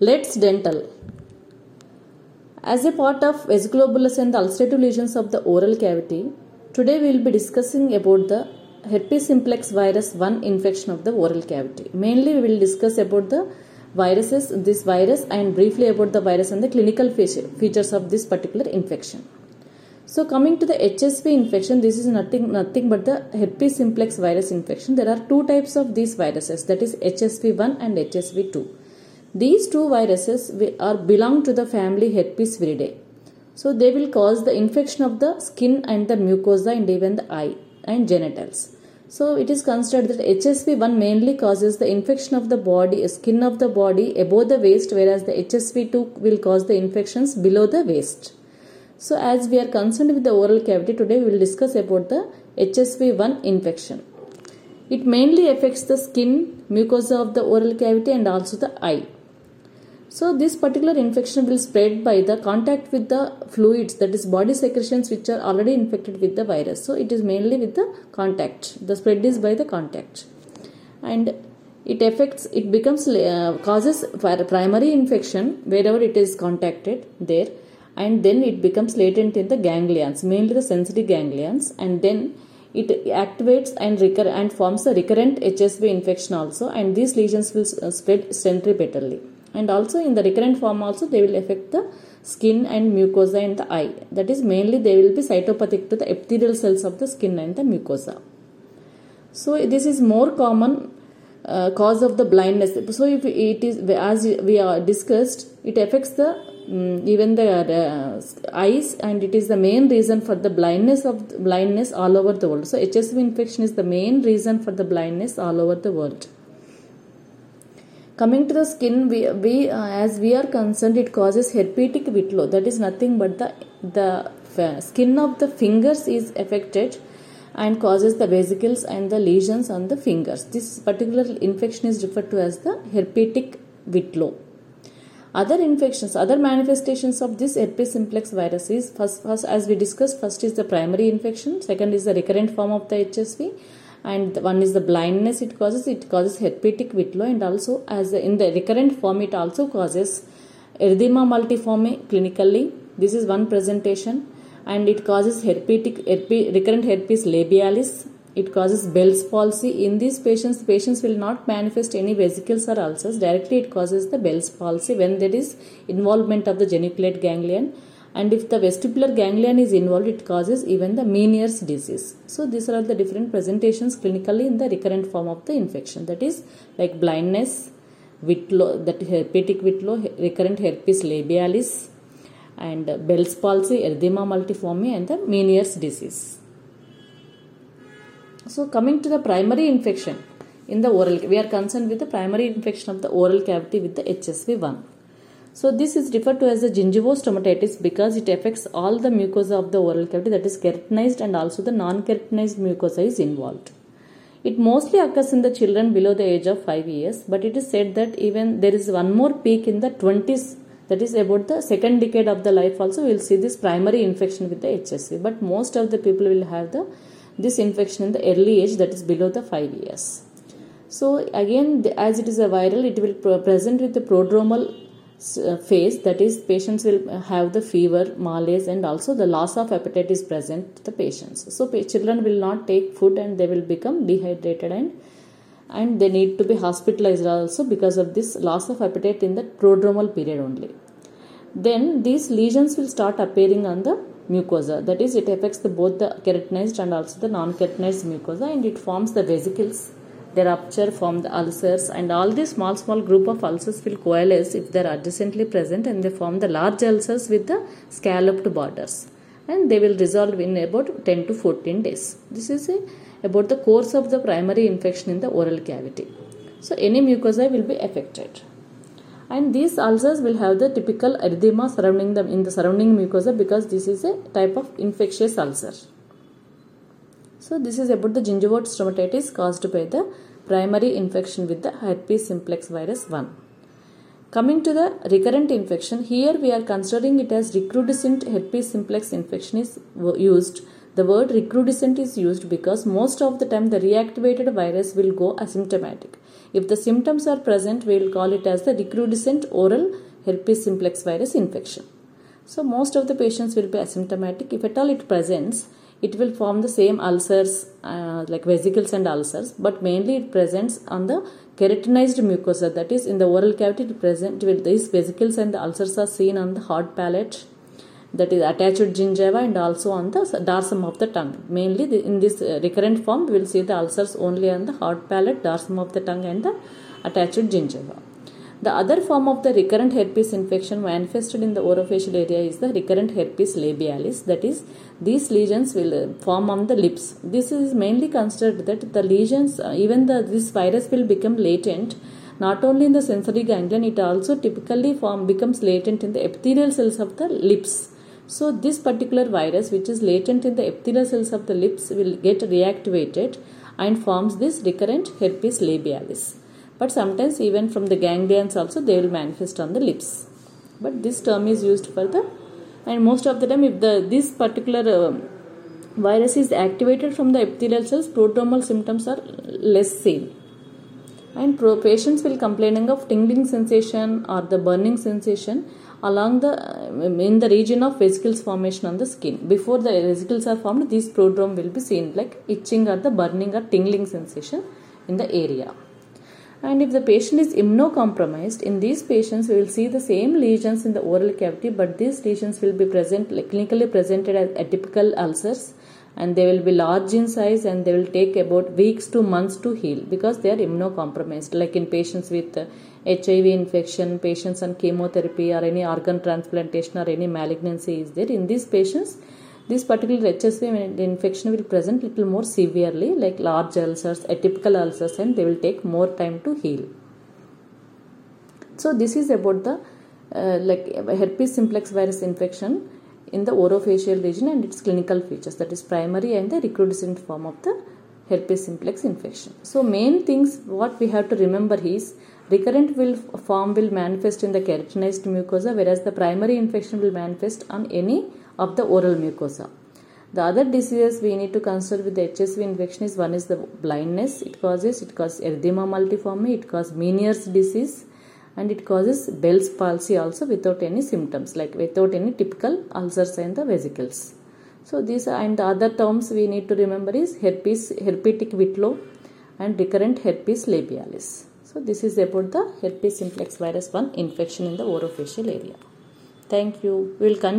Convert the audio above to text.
Let's dental. As a part of vesiculobullous and the ulcerative lesions of the oral cavity, today we will be discussing about the herpes simplex virus 1 infection of the oral cavity. Mainly we will discuss about the viruses, this virus and briefly about the virus and the clinical features of this particular infection. So coming to the HSV infection, this is nothing nothing but the herpes simplex virus infection. There are two types of these viruses, that is HSV1 and HSV2. These two viruses are belong to the family Herpes viridae. So they will cause the infection of the skin and the mucosa and even the eye and genitals. So it is considered that HSV1 mainly causes the infection of the body, skin of the body above the waist, whereas the HSV2 will cause the infections below the waist. So as we are concerned with the oral cavity, today we will discuss about the HSV1 infection. It mainly affects the skin, mucosa of the oral cavity and also the eye. So this particular infection will spread by the contact with the fluids that is body secretions which are already infected with the virus. So it is mainly with the contact. The spread is by the contact. And it affects it becomes uh, causes primary infection wherever it is contacted there and then it becomes latent in the ganglions, mainly the sensory ganglions, and then it activates and recur and forms a recurrent HSV infection also, and these lesions will spread centripetally. And also in the recurrent form also they will affect the skin and mucosa in the eye. That is mainly they will be cytopathic to the epithelial cells of the skin and the mucosa. So this is more common uh, cause of the blindness. So if it is as we are discussed, it affects the um, even the uh, eyes and it is the main reason for the blindness of blindness all over the world. So HSV infection is the main reason for the blindness all over the world. Coming to the skin, we, we uh, as we are concerned, it causes herpetic whitlow. That is nothing but the the skin of the fingers is affected and causes the vesicles and the lesions on the fingers. This particular infection is referred to as the herpetic whitlow. Other infections, other manifestations of this herpes simplex virus is first, first as we discussed, first is the primary infection, second is the recurrent form of the HSV, and one is the blindness it causes. It causes herpetic whitlow, and also as in the recurrent form, it also causes erythema multiforme clinically. This is one presentation, and it causes herpetic recurrent herpes labialis it causes Bell's palsy. In these patients, patients will not manifest any vesicles or ulcers. Directly, it causes the Bell's palsy when there is involvement of the geniculate ganglion. And if the vestibular ganglion is involved, it causes even the Meniere's disease. So, these are the different presentations clinically in the recurrent form of the infection. That is like blindness, vitiligo, that herpetic whitlow, recurrent herpes labialis, and Bell's palsy, erythema multiforme, and the Meniere's disease. So coming to the primary infection in the oral, we are concerned with the primary infection of the oral cavity with the HSV1. So this is referred to as the gingivostomatitis because it affects all the mucosa of the oral cavity that is keratinized and also the non-keratinized mucosa is involved. It mostly occurs in the children below the age of 5 years but it is said that even there is one more peak in the 20s that is about the second decade of the life also we will see this primary infection with the HSV but most of the people will have the this infection in the early age that is below the 5 years. So again as it is a viral it will present with the prodromal Uh, phase that is patients will have the fever, malaise and also the loss of appetite is present to the patients. So children will not take food and they will become dehydrated and and they need to be hospitalized also because of this loss of appetite in the prodromal period only. Then these lesions will start appearing on the mucosa that is it affects the, both the keratinized and also the non-keratinized mucosa and it forms the vesicles they rupture form the ulcers and all these small small group of ulcers will coalesce if they are adjacently present and they form the large ulcers with the scalloped borders. And they will resolve in about 10 to 14 days. This is a, about the course of the primary infection in the oral cavity. So any mucosa will be affected. And these ulcers will have the typical erythema surrounding them in the surrounding mucosa because this is a type of infectious ulcer. So this is about the gingival stomatitis caused by the primary infection with the herpes simplex virus 1. Coming to the recurrent infection, here we are considering it as recrudescent herpes simplex infection is used. The word recrudescent is used because most of the time the reactivated virus will go asymptomatic. If the symptoms are present, we will call it as the recrudescent oral herpes simplex virus infection. So most of the patients will be asymptomatic. If at all it presents, it will form the same ulcers uh, like vesicles and ulcers, but mainly it presents on the keratinized mucosa. That is, in the oral cavity, it present with these vesicles and the ulcers are seen on the hard palate, that is attached gingiva, and also on the dorsum of the tongue. Mainly the, in this uh, recurrent form, we will see the ulcers only on the hard palate, dorsum of the tongue, and the attached gingiva. The other form of the recurrent herpes infection manifested in the orofacial area is the recurrent herpes labialis. That is, these lesions will uh, form on the lips. This is mainly considered that the lesions, uh, even the this virus will become latent not only in the sensory ganglion, it also typically form becomes latent in the epithelial cells of the lips. So this particular virus, which is latent in the epithelial cells of the lips, will get reactivated and forms this recurrent herpes labialis but sometimes even from the ganglions also they will manifest on the lips. But this term is used for the and most of the time if the this particular uh, virus is activated from the epithelial cells prodromal symptoms are less seen. And pro patients will complaining of tingling sensation or the burning sensation along the uh, in the region of vesicles formation on the skin. Before the vesicles are formed these prodrome will be seen like itching or the burning or tingling sensation in the area and if the patient is immunocompromised, in these patients we will see the same lesions in the oral cavity, but these lesions will be present like clinically presented as atypical ulcers and they will be large in size and they will take about weeks to months to heal because they are immunocompromised like in patients with uh, HIV infection, patients on chemotherapy or any organ transplantation or any malignancy is there. In these patients, this particular HSV infection will present little more severely like large ulcers, atypical ulcers and they will take more time to heal. So this is about the uh, like herpes simplex virus infection in the orofacial region and its clinical features that is primary and the recrudescent form of the herpes simplex infection. So main things what we have to remember is recurrent will form will manifest in the keratinized mucosa whereas the primary infection will manifest on any of the oral mucosa. The other diseases we need to consider with the HSV infection is one is the blindness it causes, it causes erythema multiforme, it causes Meniere's disease and it causes Bell's palsy also without any symptoms like without any typical ulcers in the vesicles. So these are, and the other terms we need to remember is herpes, herpetic whitlow and recurrent herpes labialis. So this is about the herpes simplex virus 1 infection in the orofacial area. Thank you. We will continue